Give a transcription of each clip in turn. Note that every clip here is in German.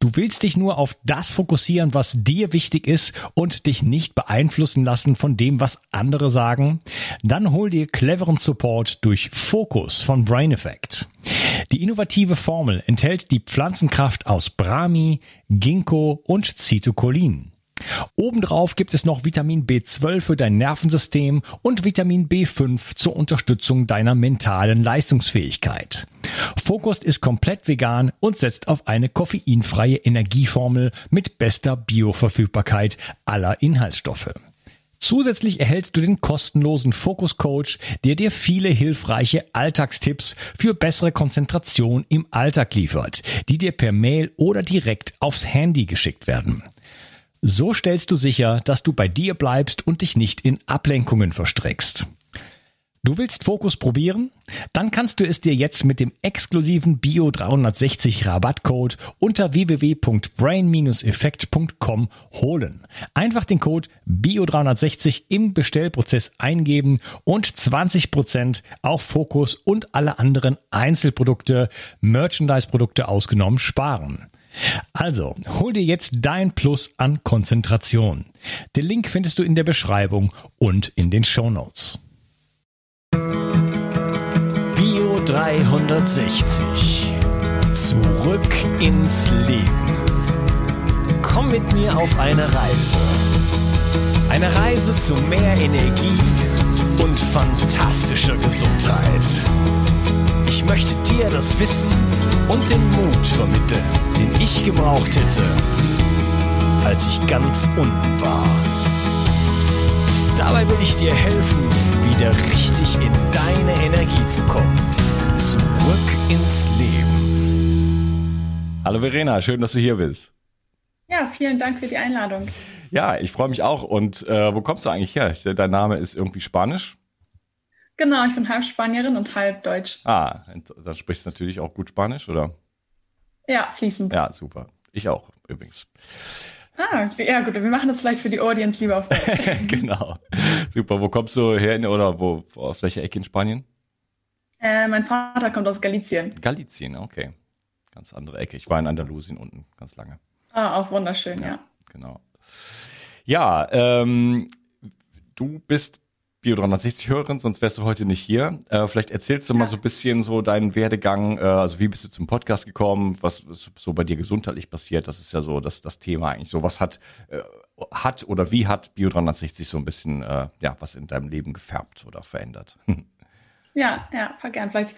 Du willst dich nur auf das fokussieren, was dir wichtig ist und dich nicht beeinflussen lassen von dem, was andere sagen? Dann hol dir cleveren Support durch Fokus von Brain Effect. Die innovative Formel enthält die Pflanzenkraft aus Brahmi, Ginkgo und Citocholin. Obendrauf gibt es noch Vitamin B12 für dein Nervensystem und Vitamin B5 zur Unterstützung deiner mentalen Leistungsfähigkeit. Focus ist komplett vegan und setzt auf eine koffeinfreie Energieformel mit bester Bioverfügbarkeit aller Inhaltsstoffe. Zusätzlich erhältst du den kostenlosen Focus Coach, der dir viele hilfreiche Alltagstipps für bessere Konzentration im Alltag liefert, die dir per Mail oder direkt aufs Handy geschickt werden. So stellst du sicher, dass du bei dir bleibst und dich nicht in Ablenkungen verstrickst. Du willst Fokus probieren? Dann kannst du es dir jetzt mit dem exklusiven Bio 360 Rabattcode unter www.brain-effekt.com holen. Einfach den Code Bio 360 im Bestellprozess eingeben und 20% auf Fokus und alle anderen Einzelprodukte, Merchandise-Produkte ausgenommen sparen. Also, hol dir jetzt dein Plus an Konzentration. Den Link findest du in der Beschreibung und in den Show Notes. Bio 360. Zurück ins Leben. Komm mit mir auf eine Reise. Eine Reise zu mehr Energie und fantastischer Gesundheit. Ich möchte dir das Wissen und den Mut vermitteln, den ich gebraucht hätte, als ich ganz unten war. Dabei will ich dir helfen, wieder richtig in deine Energie zu kommen. Zurück ins Leben. Hallo Verena, schön, dass du hier bist. Ja, vielen Dank für die Einladung. Ja, ich freue mich auch. Und äh, wo kommst du eigentlich her? Dein Name ist irgendwie Spanisch? Genau, ich bin halb Spanierin und halb Deutsch. Ah, dann sprichst du natürlich auch gut Spanisch, oder? Ja, fließend. Ja, super. Ich auch, übrigens. Ah, ja gut, wir machen das vielleicht für die Audience lieber auf Deutsch. genau. Super. Wo kommst du her oder wo, aus welcher Ecke in Spanien? Äh, mein Vater kommt aus Galicien. Galicien, okay. Ganz andere Ecke. Ich war in Andalusien unten ganz lange. Ah, auch wunderschön, ja. ja. Genau. Ja, ähm, du bist Bio 360 Hörerin, sonst wärst du heute nicht hier. Äh, vielleicht erzählst du ja. mal so ein bisschen so deinen Werdegang, äh, also wie bist du zum Podcast gekommen, was ist so bei dir gesundheitlich passiert, das ist ja so das, das Thema eigentlich. So was hat, äh, hat oder wie hat Bio 360 so ein bisschen, äh, ja, was in deinem Leben gefärbt oder verändert? ja, ja, voll gern. Vielleicht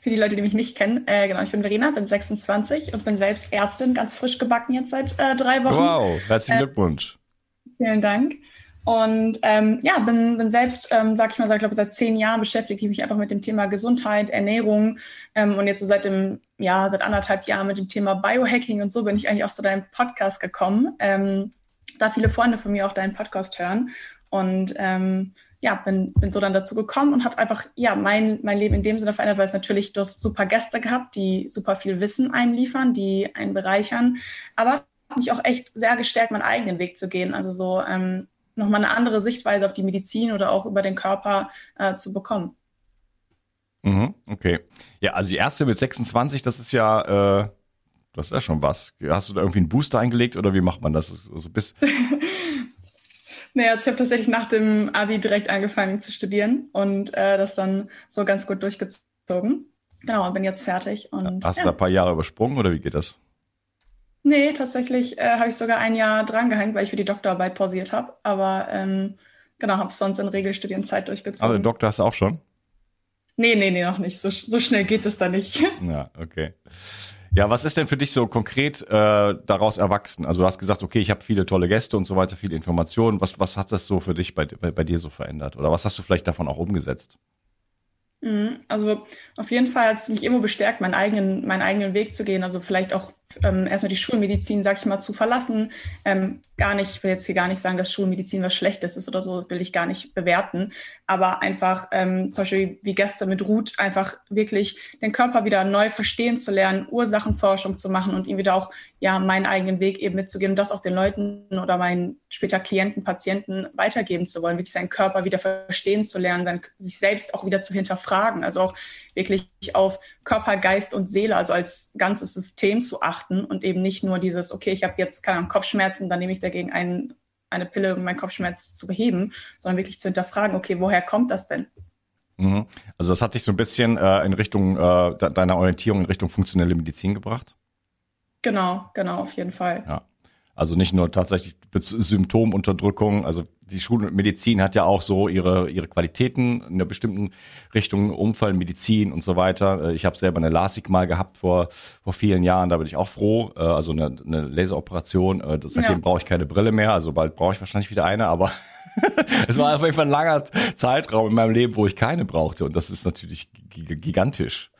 für die Leute, die mich nicht kennen, äh, genau, ich bin Verena, bin 26 und bin selbst Ärztin, ganz frisch gebacken jetzt seit äh, drei Wochen. Wow, herzlichen äh, Glückwunsch. Vielen Dank. Und ähm, ja, bin, bin selbst, ähm, sag ich mal, seit, glaube seit zehn Jahren beschäftige ich mich einfach mit dem Thema Gesundheit, Ernährung. Ähm, und jetzt so seit dem, ja, seit anderthalb Jahren mit dem Thema Biohacking und so bin ich eigentlich auch zu deinem Podcast gekommen, ähm, da viele Freunde von mir auch deinen Podcast hören. Und ähm, ja, bin, bin so dann dazu gekommen und habe einfach ja mein, mein Leben in dem Sinne verändert, weil es natürlich, du hast super Gäste gehabt, die super viel Wissen einliefern, die einen bereichern, aber mich auch echt sehr gestärkt, meinen eigenen Weg zu gehen. Also so ähm, nochmal eine andere Sichtweise auf die Medizin oder auch über den Körper äh, zu bekommen. Mhm, okay. Ja, also die erste mit 26, das ist ja, äh, das ist ja schon was. Hast du da irgendwie einen Booster eingelegt oder wie macht man das? Also bis Nee, also ich habe tatsächlich nach dem Abi direkt angefangen zu studieren und äh, das dann so ganz gut durchgezogen. Genau, und bin jetzt fertig. Und, Hast ja. du da ein paar Jahre übersprungen oder wie geht das? Nee, tatsächlich äh, habe ich sogar ein Jahr drangehängt, weil ich für die Doktorarbeit pausiert habe. Aber ähm, genau, habe es sonst in Regelstudienzeit durchgezogen. Aber den Doktor hast du auch schon? Nee, nee, nee, noch nicht. So, so schnell geht es da nicht. Ja, okay. Ja, was ist denn für dich so konkret äh, daraus erwachsen? Also du hast gesagt, okay, ich habe viele tolle Gäste und so weiter, viele Informationen. Was, was hat das so für dich bei, bei, bei dir so verändert? Oder was hast du vielleicht davon auch umgesetzt? Mhm, also auf jeden Fall hat es mich immer bestärkt, meinen eigenen, meinen eigenen Weg zu gehen. Also vielleicht auch ähm, erstmal die Schulmedizin, sag ich mal, zu verlassen. Ähm, gar nicht, ich will jetzt hier gar nicht sagen, dass Schulmedizin was Schlechtes ist oder so, will ich gar nicht bewerten. Aber einfach ähm, zum Beispiel wie gestern mit Ruth, einfach wirklich den Körper wieder neu verstehen zu lernen, Ursachenforschung zu machen und ihm wieder auch ja meinen eigenen Weg eben mitzugeben das auch den Leuten oder meinen später Klienten, Patienten weitergeben zu wollen, wirklich seinen Körper wieder verstehen zu lernen, dann sich selbst auch wieder zu hinterfragen. Also auch wirklich auf Körper, Geist und Seele, also als ganzes System zu achten und eben nicht nur dieses, okay, ich habe jetzt keine Ahnung, Kopfschmerzen, dann nehme ich dagegen ein, eine Pille, um meinen Kopfschmerz zu beheben, sondern wirklich zu hinterfragen, okay, woher kommt das denn? Mhm. Also das hat dich so ein bisschen äh, in Richtung äh, deiner Orientierung in Richtung funktionelle Medizin gebracht? Genau, genau, auf jeden Fall. Ja. Also nicht nur tatsächlich Symptomunterdrückung, also die Schulmedizin hat ja auch so ihre, ihre Qualitäten in einer bestimmten Richtung, Unfall, Medizin und so weiter. Äh, ich habe selber eine LASIK mal gehabt vor, vor vielen Jahren, da bin ich auch froh. Äh, also eine, eine Laseroperation, äh, seitdem ja. brauche ich keine Brille mehr, also bald brauche ich wahrscheinlich wieder eine, aber es war auf jeden Fall ein langer Zeitraum in meinem Leben, wo ich keine brauchte und das ist natürlich gigantisch.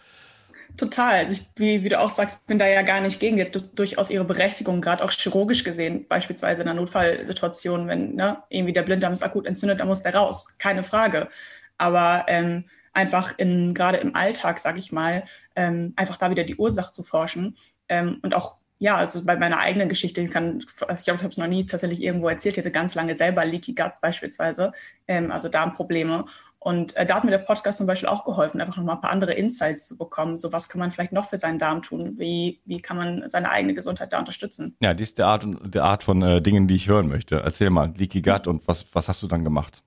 Total. Also ich, wie, wie du auch sagst, bin da ja gar nicht gegen. Durchaus ihre Berechtigung, gerade auch chirurgisch gesehen, beispielsweise in einer Notfallsituation, wenn ne, irgendwie der Blinddarm ist akut entzündet, dann muss der raus. Keine Frage. Aber ähm, einfach in gerade im Alltag, sag ich mal, ähm, einfach da wieder die Ursache zu forschen ähm, und auch ja, also bei meiner eigenen Geschichte, ich, kann, ich glaube, ich habe es noch nie tatsächlich irgendwo erzählt, ich hatte ganz lange selber Leaky Gut beispielsweise, ähm, also Darmprobleme. Und äh, da hat mir der Podcast zum Beispiel auch geholfen, einfach nochmal ein paar andere Insights zu bekommen. So was kann man vielleicht noch für seinen Darm tun? Wie, wie kann man seine eigene Gesundheit da unterstützen? Ja, die ist der Art, der Art von äh, Dingen, die ich hören möchte. Erzähl mal, Leaky Gut und was, was hast du dann gemacht?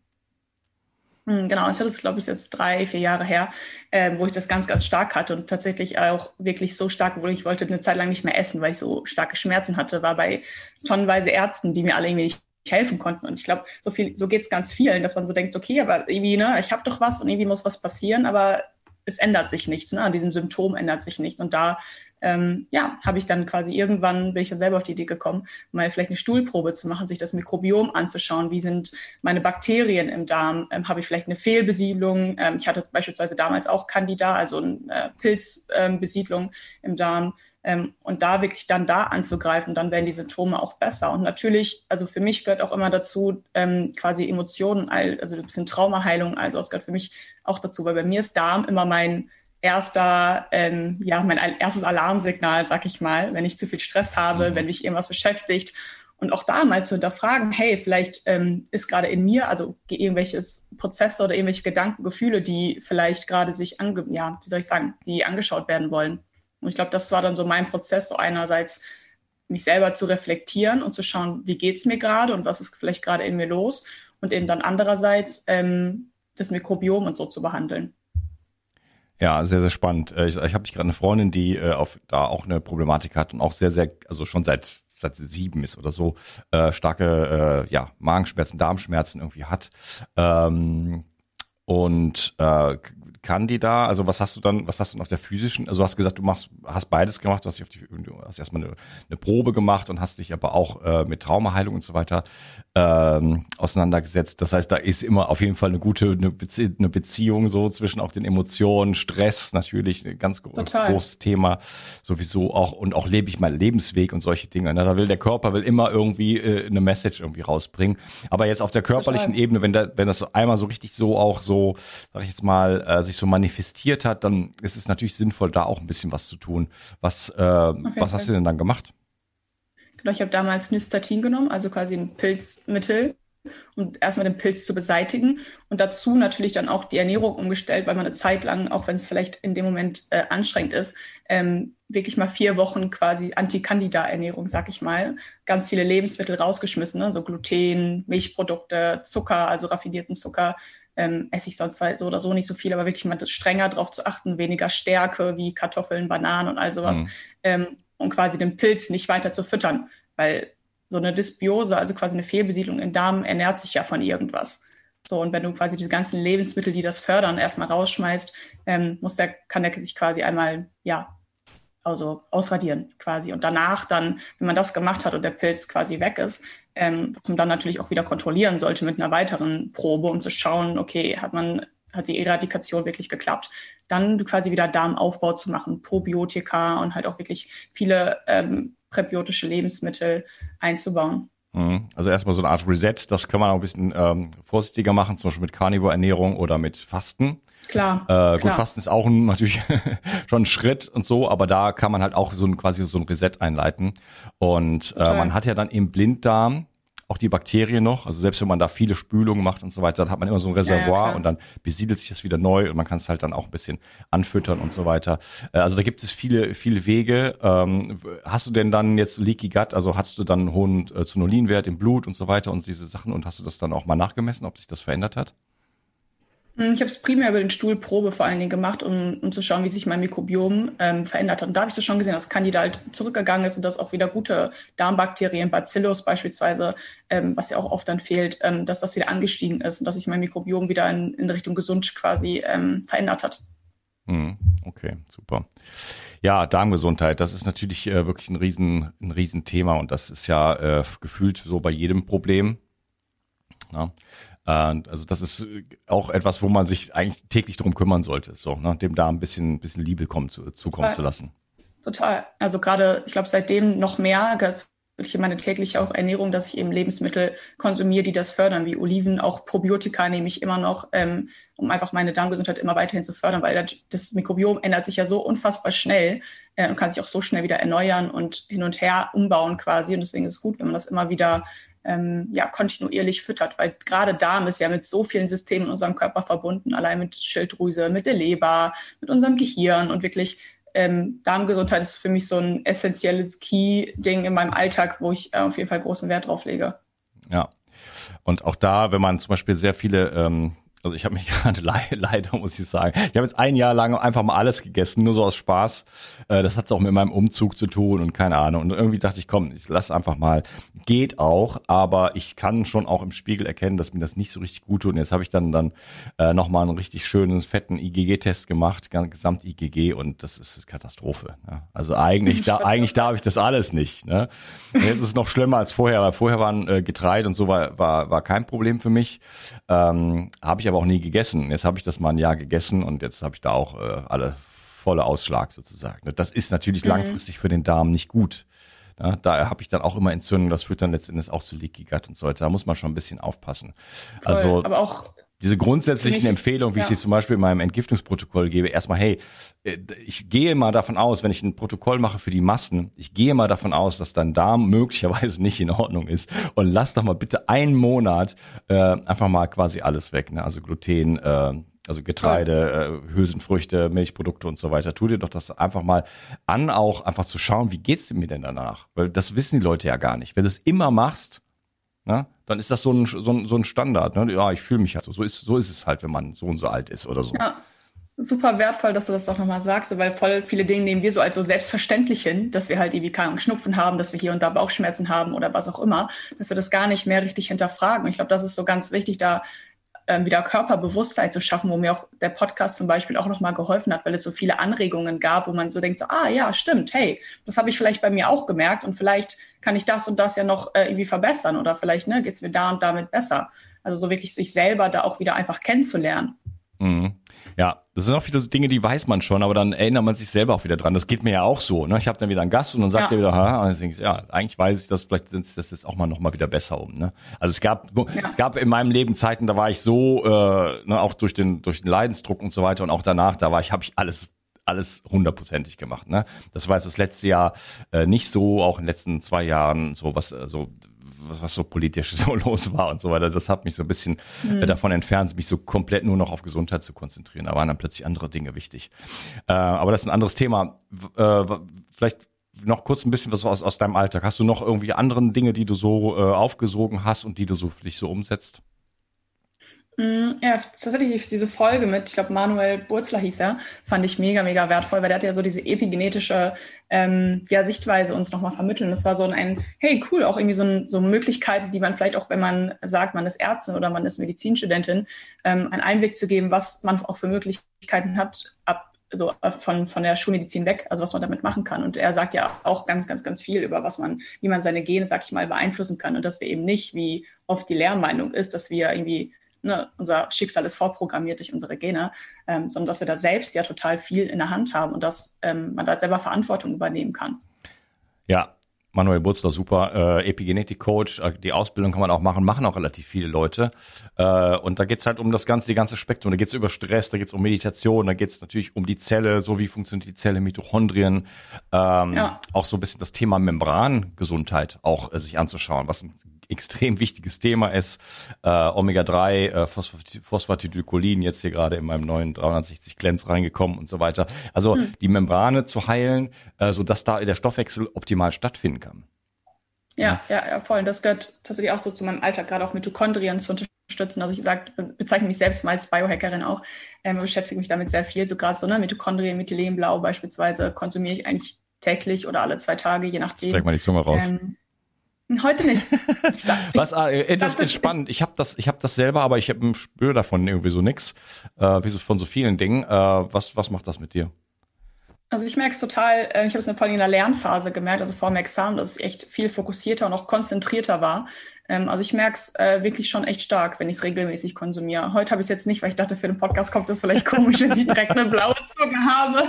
Hm, genau, ich hatte es, glaube ich, jetzt drei, vier Jahre her, äh, wo ich das ganz, ganz stark hatte und tatsächlich auch wirklich so stark, wo ich wollte eine Zeit lang nicht mehr essen, weil ich so starke Schmerzen hatte, war bei tonnenweise Ärzten, die mir alle irgendwie nicht helfen konnten. Und ich glaube, so viel, so geht es ganz vielen, dass man so denkt, okay, aber irgendwie, ne, ich habe doch was und irgendwie muss was passieren, aber es ändert sich nichts, ne? An diesem Symptom ändert sich nichts. Und da ähm, ja, habe ich dann quasi irgendwann, bin ich ja selber auf die Idee gekommen, mal vielleicht eine Stuhlprobe zu machen, sich das Mikrobiom anzuschauen. Wie sind meine Bakterien im Darm? Ähm, habe ich vielleicht eine Fehlbesiedlung? Ähm, ich hatte beispielsweise damals auch Candida, also eine äh, Pilzbesiedlung im Darm. Ähm, und da wirklich dann da anzugreifen, dann werden die Symptome auch besser. Und natürlich, also für mich gehört auch immer dazu, ähm, quasi Emotionen, also ein bisschen Traumaheilung, also es gehört für mich auch dazu, weil bei mir ist Darm immer mein erster, ähm, ja, mein erstes Alarmsignal, sag ich mal, wenn ich zu viel Stress habe, mhm. wenn mich irgendwas beschäftigt. Und auch da mal zu hinterfragen, hey, vielleicht ähm, ist gerade in mir, also irgendwelches Prozesse oder irgendwelche Gedanken, Gefühle, die vielleicht gerade sich, ange ja, wie soll ich sagen, die angeschaut werden wollen. Und ich glaube, das war dann so mein Prozess, so einerseits mich selber zu reflektieren und zu schauen, wie geht es mir gerade und was ist vielleicht gerade in mir los und eben dann andererseits ähm, das Mikrobiom und so zu behandeln. Ja, sehr, sehr spannend. Äh, ich, ich habe gerade eine Freundin, die äh, auf, da auch eine Problematik hat und auch sehr, sehr, also schon seit seit sie sieben ist oder so, äh, starke äh, ja, Magenschmerzen, Darmschmerzen irgendwie hat. Ähm, und äh, kann die da, also was hast du dann, was hast du auf der physischen, also du hast gesagt, du machst, hast beides gemacht, du hast, dich auf die, du hast erstmal eine, eine Probe gemacht und hast dich aber auch äh, mit Traumaheilung und so weiter ähm, auseinandergesetzt. Das heißt, da ist immer auf jeden Fall eine gute eine, Bezie eine Beziehung so zwischen auch den Emotionen, Stress natürlich, ein ganz Total. großes Thema sowieso auch und auch lebe ich meinen Lebensweg und solche Dinge. Ne? Da will der Körper will immer irgendwie äh, eine Message irgendwie rausbringen. Aber jetzt auf der körperlichen Total. Ebene, wenn da, wenn das einmal so richtig so auch so, sag ich jetzt mal, äh, sich so manifestiert hat, dann ist es natürlich sinnvoll, da auch ein bisschen was zu tun. Was, äh, was hast du denn dann gemacht? Genau, ich habe damals Nystatin genommen, also quasi ein Pilzmittel, um erstmal den Pilz zu beseitigen und dazu natürlich dann auch die Ernährung umgestellt, weil man eine Zeit lang, auch wenn es vielleicht in dem Moment äh, anstrengend ist, ähm, wirklich mal vier Wochen quasi Anti-Candida-Ernährung, sag ich mal, ganz viele Lebensmittel rausgeschmissen, ne? so Gluten, Milchprodukte, Zucker, also raffinierten Zucker, ähm, esse ich sonst halt so oder so nicht so viel, aber wirklich mal strenger darauf zu achten, weniger Stärke wie Kartoffeln, Bananen und all sowas, mhm. ähm, und quasi den Pilz nicht weiter zu füttern, weil so eine Dysbiose, also quasi eine Fehlbesiedlung im Darm, ernährt sich ja von irgendwas. So, und wenn du quasi diese ganzen Lebensmittel, die das fördern, erstmal rausschmeißt, ähm, muss der, kann der sich quasi einmal, ja, also ausradieren quasi. Und danach dann, wenn man das gemacht hat und der Pilz quasi weg ist, ähm, was man dann natürlich auch wieder kontrollieren sollte mit einer weiteren Probe, um zu schauen, okay, hat man hat die Eradikation wirklich geklappt, dann quasi wieder Darmaufbau zu machen, Probiotika und halt auch wirklich viele ähm, präbiotische Lebensmittel einzubauen. Mhm. Also erstmal so eine Art Reset, das kann man auch ein bisschen ähm, vorsichtiger machen, zum Beispiel mit Carnivore-Ernährung oder mit Fasten. Klar. Äh, gut, klar. Fasten ist auch ein, natürlich schon ein Schritt und so, aber da kann man halt auch so ein quasi so ein Reset einleiten. Und äh, man hat ja dann im Blinddarm auch die Bakterien noch. Also selbst wenn man da viele Spülungen macht und so weiter, dann hat man immer so ein Reservoir ja, ja, und dann besiedelt sich das wieder neu und man kann es halt dann auch ein bisschen anfüttern und so weiter. Äh, also da gibt es viele, viele Wege. Ähm, hast du denn dann jetzt Leaky Gut, also hast du dann einen hohen äh, Zonulinwert im Blut und so weiter und diese Sachen und hast du das dann auch mal nachgemessen, ob sich das verändert hat? Hm, ich habe es primär über den Stuhlprobe vor allen Dingen gemacht, um, um zu schauen, wie sich mein Mikrobiom ähm, verändert hat. Und da habe ich so schon gesehen, dass Candida halt zurückgegangen ist und dass auch wieder gute Darmbakterien, Bacillus beispielsweise, ähm, was ja auch oft dann fehlt, ähm, dass das wieder angestiegen ist und dass sich mein Mikrobiom wieder in, in Richtung gesund quasi ähm, verändert hat. Hm, okay, super. Ja, Darmgesundheit, das ist natürlich äh, wirklich ein riesen, ein Riesenthema und das ist ja äh, gefühlt so bei jedem Problem. Ja. Also das ist auch etwas, wo man sich eigentlich täglich drum kümmern sollte, so ne? dem da ein bisschen, bisschen Liebe kommen, zu, zukommen zu lassen. Total. Also gerade, ich glaube, seitdem noch mehr wirklich in meine tägliche auch Ernährung, dass ich eben Lebensmittel konsumiere, die das fördern, wie Oliven, auch Probiotika nehme ich immer noch, ähm, um einfach meine Darmgesundheit immer weiterhin zu fördern, weil das Mikrobiom ändert sich ja so unfassbar schnell äh, und kann sich auch so schnell wieder erneuern und hin und her umbauen quasi. Und deswegen ist es gut, wenn man das immer wieder ähm, ja, kontinuierlich füttert, weil gerade Darm ist ja mit so vielen Systemen in unserem Körper verbunden, allein mit Schilddrüse, mit der Leber, mit unserem Gehirn und wirklich ähm, Darmgesundheit ist für mich so ein essentielles Key-Ding in meinem Alltag, wo ich äh, auf jeden Fall großen Wert drauf lege. Ja. Und auch da, wenn man zum Beispiel sehr viele ähm, also ich habe mich gerade leider, muss ich sagen. Ich habe jetzt ein Jahr lang einfach mal alles gegessen, nur so aus Spaß. Äh, das hat auch mit meinem Umzug zu tun und keine Ahnung. Und irgendwie dachte ich, komm, ich lass einfach mal. Geht auch, aber ich kann schon auch im Spiegel erkennen, dass mir das nicht so richtig gut tut. Und jetzt habe ich dann dann äh, nochmal einen richtig schönen, fetten IgG-Test gemacht, Gesamt-IgG und das ist Katastrophe. Ne? Also eigentlich, da, eigentlich darf ich das alles nicht. Ne? Und jetzt ist es noch schlimmer als vorher, weil vorher waren äh, Getreide und so war, war, war kein Problem für mich. Ähm, habe ich aber auch nie gegessen. Jetzt habe ich das mal ein Jahr gegessen und jetzt habe ich da auch äh, alle volle Ausschlag sozusagen. Das ist natürlich mhm. langfristig für den Darm nicht gut. Ja, da habe ich dann auch immer Entzündungen, das führt dann letztendlich auch zu Leaky Gut und so weiter. Da muss man schon ein bisschen aufpassen. Voll, also, aber auch diese grundsätzlichen ich, Empfehlungen, wie ja. ich sie zum Beispiel in meinem Entgiftungsprotokoll gebe, erstmal, hey, äh, ich gehe mal davon aus, wenn ich ein Protokoll mache für die Massen, ich gehe mal davon aus, dass dein Darm möglicherweise nicht in Ordnung ist und lass doch mal bitte einen Monat äh, einfach mal quasi alles weg, ne? also Gluten, äh, also Getreide, äh, Hülsenfrüchte, Milchprodukte und so weiter. Tu dir doch das einfach mal an, auch einfach zu schauen, wie geht's mir denn danach? Weil das wissen die Leute ja gar nicht. Wenn du es immer machst, na, dann ist das so ein, so ein, so ein Standard. Ne? Ja, ich fühle mich halt so. So ist, so ist es halt, wenn man so und so alt ist oder so. Ja, super wertvoll, dass du das doch nochmal sagst, weil voll viele Dinge nehmen wir so als so selbstverständlich hin, dass wir halt irgendwie keinen Schnupfen haben, dass wir hier und da Bauchschmerzen haben oder was auch immer, dass wir das gar nicht mehr richtig hinterfragen. Ich glaube, das ist so ganz wichtig, da ähm, wieder Körperbewusstsein zu schaffen, wo mir auch der Podcast zum Beispiel auch nochmal geholfen hat, weil es so viele Anregungen gab, wo man so denkt, so, ah ja, stimmt, hey, das habe ich vielleicht bei mir auch gemerkt und vielleicht kann ich das und das ja noch äh, irgendwie verbessern oder vielleicht ne, geht es mir da und damit besser. Also so wirklich sich selber da auch wieder einfach kennenzulernen. Mhm. Ja, das sind auch viele Dinge, die weiß man schon, aber dann erinnert man sich selber auch wieder dran. Das geht mir ja auch so. Ne? Ich habe dann wieder einen Gast und dann sagt ja. er wieder, ha, und dann ich, ja, eigentlich weiß ich das, vielleicht sind das jetzt auch mal noch mal wieder besser um. Ne? Also es gab, ja. es gab in meinem Leben Zeiten, da war ich so, äh, ne, auch durch den durch den Leidensdruck und so weiter und auch danach, da war ich, habe ich alles alles hundertprozentig gemacht. Ne? Das war jetzt das letzte Jahr äh, nicht so, auch in den letzten zwei Jahren so was äh, so was, was so politisch so los war und so weiter. Das hat mich so ein bisschen mhm. davon entfernt, mich so komplett nur noch auf Gesundheit zu konzentrieren. Da waren dann plötzlich andere Dinge wichtig. Äh, aber das ist ein anderes Thema. Äh, vielleicht noch kurz ein bisschen was aus, aus deinem Alltag. Hast du noch irgendwie andere Dinge, die du so äh, aufgesogen hast und die du so für dich so umsetzt? Mm, ja, tatsächlich diese Folge mit, ich glaube, Manuel Burzler hieß er, fand ich mega, mega wertvoll, weil der hat ja so diese epigenetische ähm, ja, Sichtweise uns nochmal vermitteln. Das war so ein, hey, cool, auch irgendwie so, ein, so Möglichkeiten, die man vielleicht auch, wenn man sagt, man ist Ärztin oder man ist Medizinstudentin, ähm, einen Einblick zu geben, was man auch für Möglichkeiten hat, ab so äh, von, von der Schulmedizin weg, also was man damit machen kann. Und er sagt ja auch ganz, ganz, ganz viel über was man, wie man seine Gene, sag ich mal, beeinflussen kann und dass wir eben nicht, wie oft die Lehrmeinung ist, dass wir irgendwie ne, unser Schicksal ist vorprogrammiert durch unsere Gene, ähm, sondern dass wir da selbst ja total viel in der Hand haben und dass ähm, man da selber Verantwortung übernehmen kann. Ja, Manuel Butzler, super äh, Epigenetik-Coach. Äh, die Ausbildung kann man auch machen, machen auch relativ viele Leute. Äh, und da geht's halt um das ganze, die ganze Spektrum. Da geht's über Stress, da geht's um Meditation, da geht's natürlich um die Zelle, so wie funktioniert die Zelle, Mitochondrien. Ähm, ja. Auch so ein bisschen das Thema Membrangesundheit auch äh, sich anzuschauen, was ein extrem wichtiges Thema ist. Äh, Omega-3, äh, Phosphatidylcholin, jetzt hier gerade in meinem neuen 360 Glänz reingekommen und so weiter. Also hm. die Membrane zu heilen, äh, so dass da der Stoffwechsel optimal stattfinden kann. Ja, ja, ja, voll. Und das gehört tatsächlich auch so zu meinem Alltag, gerade auch Mitochondrien zu unterstützen. Also ich sag, bezeichne mich selbst mal als Biohackerin auch, ähm, beschäftige mich damit sehr viel. So gerade so, ne, Mitochondrien, Methylenblau beispielsweise konsumiere ich eigentlich täglich oder alle zwei Tage, je nachdem. Streck mal die Zunge raus. Ähm, Heute nicht. Was, äh, das ist spannend. Ich habe das, ich habe das selber, aber ich habe spüre davon irgendwie so nix, äh, wie so von so vielen Dingen. Äh, was, was macht das mit dir? Also ich merke es total, äh, ich habe es vor allem in der Lernphase gemerkt, also vor dem Examen, dass es echt viel fokussierter und auch konzentrierter war. Ähm, also ich merke es äh, wirklich schon echt stark, wenn ich es regelmäßig konsumiere. Heute habe ich es jetzt nicht, weil ich dachte, für den Podcast kommt das vielleicht komisch, wenn ich direkt eine blaue Zunge habe.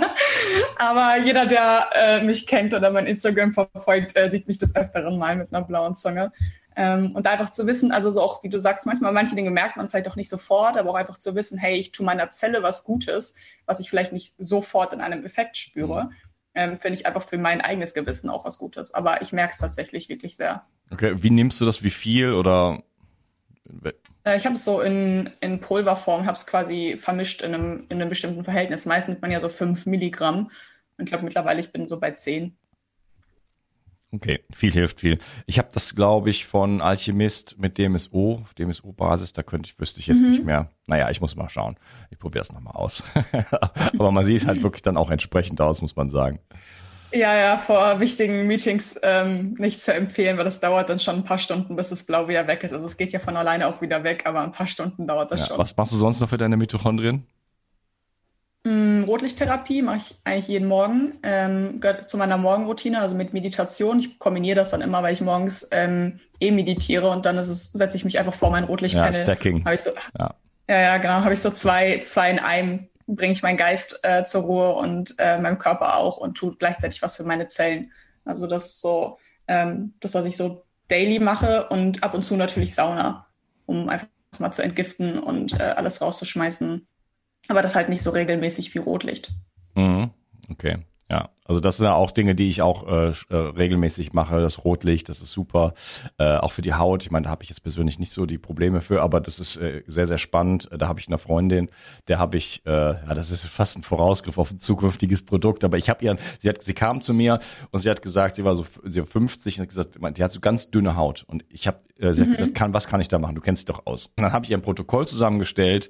Aber jeder, der äh, mich kennt oder mein Instagram verfolgt, sieht mich des Öfteren mal mit einer blauen Zunge. Ähm, und einfach zu wissen, also so auch, wie du sagst, manchmal manche Dinge merkt man vielleicht auch nicht sofort, aber auch einfach zu wissen, hey, ich tue meiner Zelle was Gutes, was ich vielleicht nicht sofort in einem Effekt spüre, mhm. ähm, finde ich einfach für mein eigenes Gewissen auch was Gutes. Aber ich merke es tatsächlich wirklich sehr. Okay, wie nimmst du das, wie viel oder? Äh, ich habe es so in, in Pulverform, habe es quasi vermischt in einem, in einem bestimmten Verhältnis. Meist nimmt man ja so 5 Milligramm. Und ich glaube mittlerweile, ich bin so bei 10. Okay, viel hilft viel. Ich habe das, glaube ich, von Alchemist mit DMSO, DMSO-Basis, da könnte ich, wüsste ich jetzt mhm. nicht mehr. Naja, ich muss mal schauen. Ich probiere es nochmal aus. Aber man sieht halt wirklich dann auch entsprechend aus, muss man sagen. Ja, ja, vor wichtigen Meetings ähm, nicht zu empfehlen, weil das dauert dann schon ein paar Stunden, bis das Blau wieder weg ist. Also es geht ja von alleine auch wieder weg, aber ein paar Stunden dauert das ja, schon. Was machst du sonst noch für deine Mitochondrien? Mm, Rotlichttherapie mache ich eigentlich jeden Morgen. Ähm, gehört zu meiner Morgenroutine, also mit Meditation. Ich kombiniere das dann immer, weil ich morgens ähm, eh meditiere und dann ist es, setze ich mich einfach vor mein Rotlichtpanel. Ja, Stacking. Hab ich so, ja. ja, ja, genau. Habe ich so zwei, zwei in einem, bringe ich meinen Geist äh, zur Ruhe und äh, meinem Körper auch und tue gleichzeitig was für meine Zellen. Also das ist so ähm, das, was ich so daily mache und ab und zu natürlich Sauna, um einfach mal zu entgiften und äh, alles rauszuschmeißen, aber das halt nicht so regelmäßig wie Rotlicht. Mhm. Okay. Ja, also das sind ja auch Dinge, die ich auch äh, äh, regelmäßig mache. Das Rotlicht, das ist super. Äh, auch für die Haut. Ich meine, da habe ich jetzt persönlich nicht so die Probleme für, aber das ist äh, sehr, sehr spannend. Da habe ich eine Freundin, der habe ich, äh, ja, das ist fast ein Vorausgriff auf ein zukünftiges Produkt, aber ich habe ihr, sie hat, sie kam zu mir und sie hat gesagt, sie war so, sie war 50 und hat gesagt, die hat so ganz dünne Haut und ich habe, äh, sie hat mhm. gesagt, kann, was kann ich da machen? Du kennst dich doch aus. Und dann habe ich ihr ein Protokoll zusammengestellt,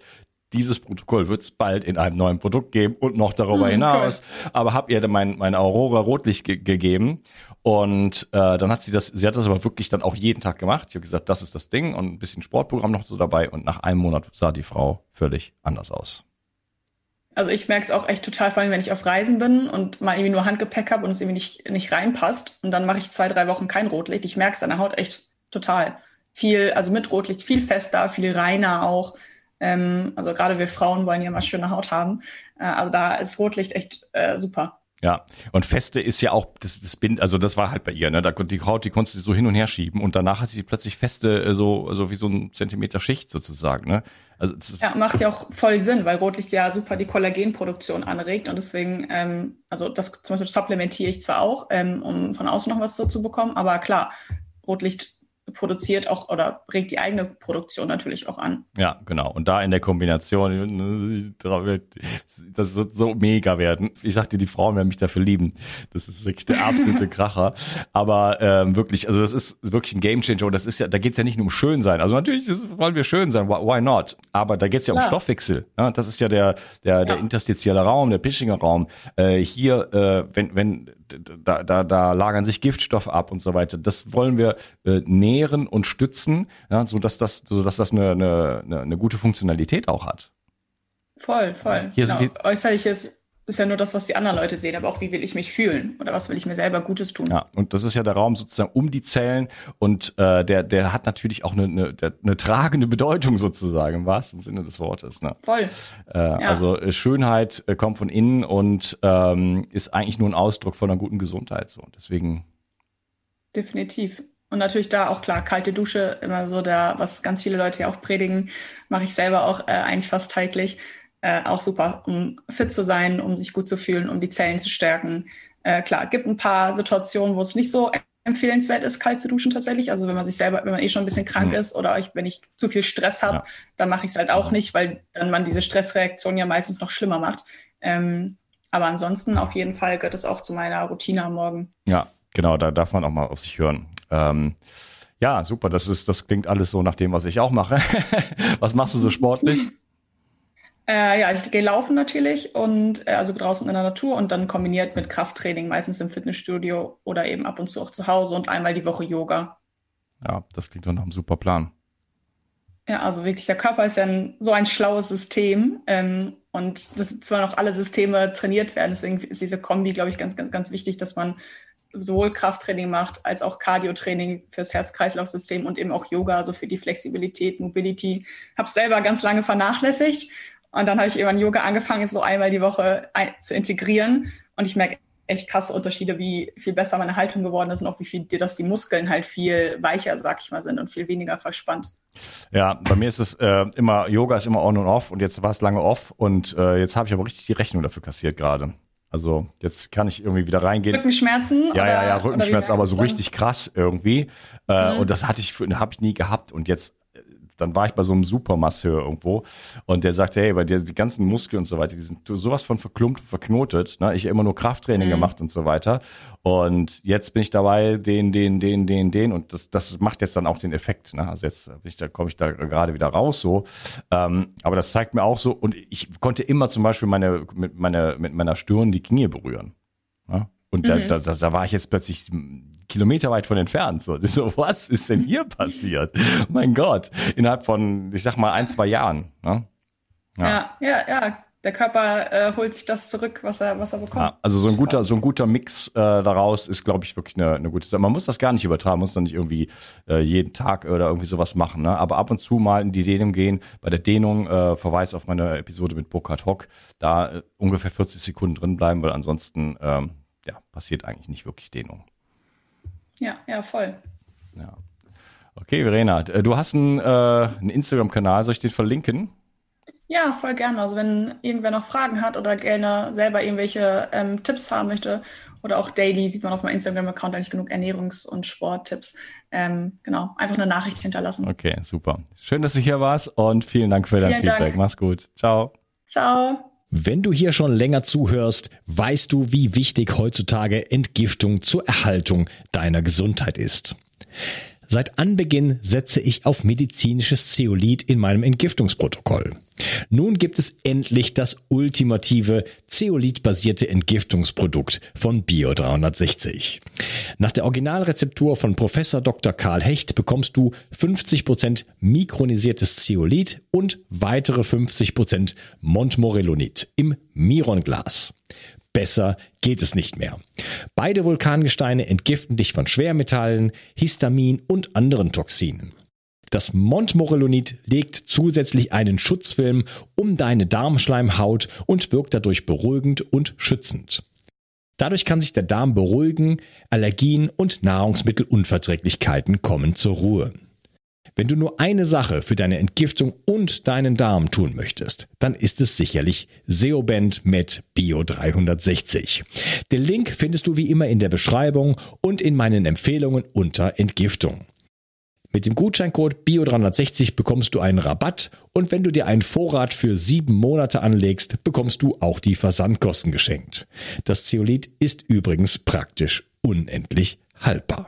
dieses Protokoll wird es bald in einem neuen Produkt geben und noch darüber mhm, hinaus. Cool. Aber habe ihr dann mein, mein Aurora Rotlicht ge gegeben und äh, dann hat sie das, sie hat das aber wirklich dann auch jeden Tag gemacht. Ich habe gesagt, das ist das Ding und ein bisschen Sportprogramm noch so dabei und nach einem Monat sah die Frau völlig anders aus. Also ich merke es auch echt total, vor allem wenn ich auf Reisen bin und mal irgendwie nur Handgepäck habe und es irgendwie nicht, nicht reinpasst und dann mache ich zwei, drei Wochen kein Rotlicht. Ich merke es an der Haut echt total. Viel, also mit Rotlicht viel fester, viel reiner auch. Ähm, also gerade wir Frauen wollen ja mal schöne Haut haben. Äh, also da ist Rotlicht echt äh, super. Ja, und Feste ist ja auch, das, das Bind, also das war halt bei ihr, ne? Da die Haut, die konntest du so hin und her schieben und danach hat sie plötzlich feste, äh, so, also wie so ein Zentimeter Schicht sozusagen, ne? Also ja, macht ja auch voll Sinn, weil Rotlicht ja super die Kollagenproduktion anregt und deswegen, ähm, also das zum Beispiel supplementiere ich zwar auch, ähm, um von außen noch was dazu bekommen, aber klar, Rotlicht produziert auch oder regt die eigene Produktion natürlich auch an. Ja, genau. Und da in der Kombination, das wird so mega werden. Ich sagte, die Frauen werden mich dafür lieben. Das ist wirklich der absolute Kracher. Aber ähm, wirklich, also das ist wirklich ein Gamechanger. Und das ist ja, da geht's ja nicht nur um schön sein. Also natürlich wollen wir schön sein, why not? Aber da geht's ja um Stoffwechsel. Ja, das ist ja der, der, der interstitielle Raum, der Pischinger Raum. Äh, hier, äh, wenn, wenn da, da, da lagern sich Giftstoffe ab und so weiter. Das wollen wir äh, nähren und stützen, ja, so dass das, so dass das eine, eine, eine gute Funktionalität auch hat. Voll, voll. Hier genau. sind die Äußerlich ist ist ja nur das, was die anderen Leute sehen, aber auch wie will ich mich fühlen oder was will ich mir selber Gutes tun. Ja, und das ist ja der Raum sozusagen um die Zellen und äh, der, der hat natürlich auch eine, eine, eine tragende Bedeutung sozusagen im wahrsten Sinne des Wortes. Ne? Voll. Äh, ja. Also äh, Schönheit äh, kommt von innen und ähm, ist eigentlich nur ein Ausdruck von einer guten Gesundheit. So. Deswegen definitiv. Und natürlich da auch klar, kalte Dusche, immer so da, was ganz viele Leute ja auch predigen, mache ich selber auch äh, eigentlich fast täglich. Äh, auch super, um fit zu sein, um sich gut zu fühlen, um die Zellen zu stärken. Äh, klar, gibt ein paar Situationen, wo es nicht so empfehlenswert ist, kalt zu duschen tatsächlich. Also wenn man sich selber, wenn man eh schon ein bisschen krank mhm. ist oder ich, wenn ich zu viel Stress habe, ja. dann mache ich es halt auch nicht, weil dann man diese Stressreaktion ja meistens noch schlimmer macht. Ähm, aber ansonsten auf jeden Fall gehört es auch zu meiner Routine am Morgen. Ja, genau, da darf man auch mal auf sich hören. Ähm, ja, super, das ist, das klingt alles so nach dem, was ich auch mache. was machst du so sportlich? Äh, ja, ich gehe laufen natürlich und äh, also draußen in der Natur und dann kombiniert mit Krafttraining, meistens im Fitnessstudio oder eben ab und zu auch zu Hause und einmal die Woche Yoga. Ja, das klingt doch nach einem super Plan. Ja, also wirklich, der Körper ist ja ein, so ein schlaues System ähm, und das zwar noch alle Systeme trainiert werden, deswegen ist diese Kombi, glaube ich, ganz, ganz, ganz wichtig, dass man sowohl Krafttraining macht als auch Cardiotraining fürs Herz-Kreislauf-System und eben auch Yoga, also für die Flexibilität, Mobility. Habe es selber ganz lange vernachlässigt und dann habe ich irgendwann Yoga angefangen, so einmal die Woche zu integrieren und ich merke echt krasse Unterschiede, wie viel besser meine Haltung geworden ist und auch wie viel, dass die Muskeln halt viel weicher, sag ich mal, sind und viel weniger verspannt. Ja, bei mir ist es äh, immer, Yoga ist immer on und off und jetzt war es lange off und äh, jetzt habe ich aber richtig die Rechnung dafür kassiert gerade. Also jetzt kann ich irgendwie wieder reingehen. Rückenschmerzen? Ja, oder, ja, ja, Rückenschmerzen, aber so richtig krass irgendwie. Äh, mhm. Und das hatte ich, habe ich nie gehabt. Und jetzt dann war ich bei so einem Supermasseur irgendwo und der sagte, hey, bei dir die ganzen Muskeln und so weiter, die sind sowas von verklumpt, verknotet. Ne? Ich habe immer nur Krafttraining mhm. gemacht und so weiter. Und jetzt bin ich dabei, den, den, den, den, den und das, das macht jetzt dann auch den Effekt. Ne? Also jetzt bin ich da, komme ich da gerade wieder raus so. Ähm, aber das zeigt mir auch so und ich konnte immer zum Beispiel meine mit meiner mit meiner Stirn die Knie berühren. Ne? Und da, mhm. da, da, da war ich jetzt plötzlich kilometerweit von entfernt. So, so was ist denn hier passiert? mein Gott, innerhalb von, ich sag mal, ein, zwei Jahren. Ne? Ja. ja, ja, ja. Der Körper äh, holt sich das zurück, was er, was er bekommt. Ja, also so ein guter, so ein guter Mix äh, daraus ist, glaube ich, wirklich eine, eine gute Sache. Man muss das gar nicht übertragen, muss dann nicht irgendwie äh, jeden Tag oder irgendwie sowas machen. Ne? Aber ab und zu mal in die Dehnung gehen. Bei der Dehnung äh, Verweis auf meine Episode mit Burkhard Hock, da äh, ungefähr 40 Sekunden drin bleiben, weil ansonsten ähm, ja, passiert eigentlich nicht wirklich Dehnung. Ja, ja, voll. Ja. Okay, Verena, äh, du hast einen, äh, einen Instagram-Kanal, soll ich den verlinken? Ja, voll gerne. Also wenn irgendwer noch Fragen hat oder gerne selber irgendwelche ähm, Tipps haben möchte oder auch daily, sieht man auf meinem Instagram-Account eigentlich genug Ernährungs- und Sporttipps. Ähm, genau, einfach eine Nachricht hinterlassen. Okay, super. Schön, dass du hier warst und vielen Dank für dein vielen Feedback. Dank. Mach's gut. Ciao. Ciao. Wenn du hier schon länger zuhörst, weißt du, wie wichtig heutzutage Entgiftung zur Erhaltung deiner Gesundheit ist. Seit Anbeginn setze ich auf medizinisches Zeolit in meinem Entgiftungsprotokoll. Nun gibt es endlich das ultimative Zeolit-basierte Entgiftungsprodukt von Bio 360. Nach der Originalrezeptur von Professor Dr. Karl Hecht bekommst du 50% mikronisiertes Zeolit und weitere 50% Montmorillonit im Mironglas. Besser geht es nicht mehr. Beide Vulkangesteine entgiften dich von Schwermetallen, Histamin und anderen Toxinen. Das Montmorillonit legt zusätzlich einen Schutzfilm um deine Darmschleimhaut und wirkt dadurch beruhigend und schützend. Dadurch kann sich der Darm beruhigen, Allergien und Nahrungsmittelunverträglichkeiten kommen zur Ruhe. Wenn du nur eine Sache für deine Entgiftung und deinen Darm tun möchtest, dann ist es sicherlich Seoband mit Bio 360. Den Link findest du wie immer in der Beschreibung und in meinen Empfehlungen unter Entgiftung. Mit dem Gutscheincode BIO360 bekommst du einen Rabatt und wenn du dir einen Vorrat für sieben Monate anlegst, bekommst du auch die Versandkosten geschenkt. Das Zeolit ist übrigens praktisch unendlich haltbar.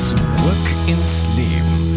Zurück ins Leben.